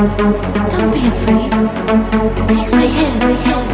Don't be afraid. Take my hand.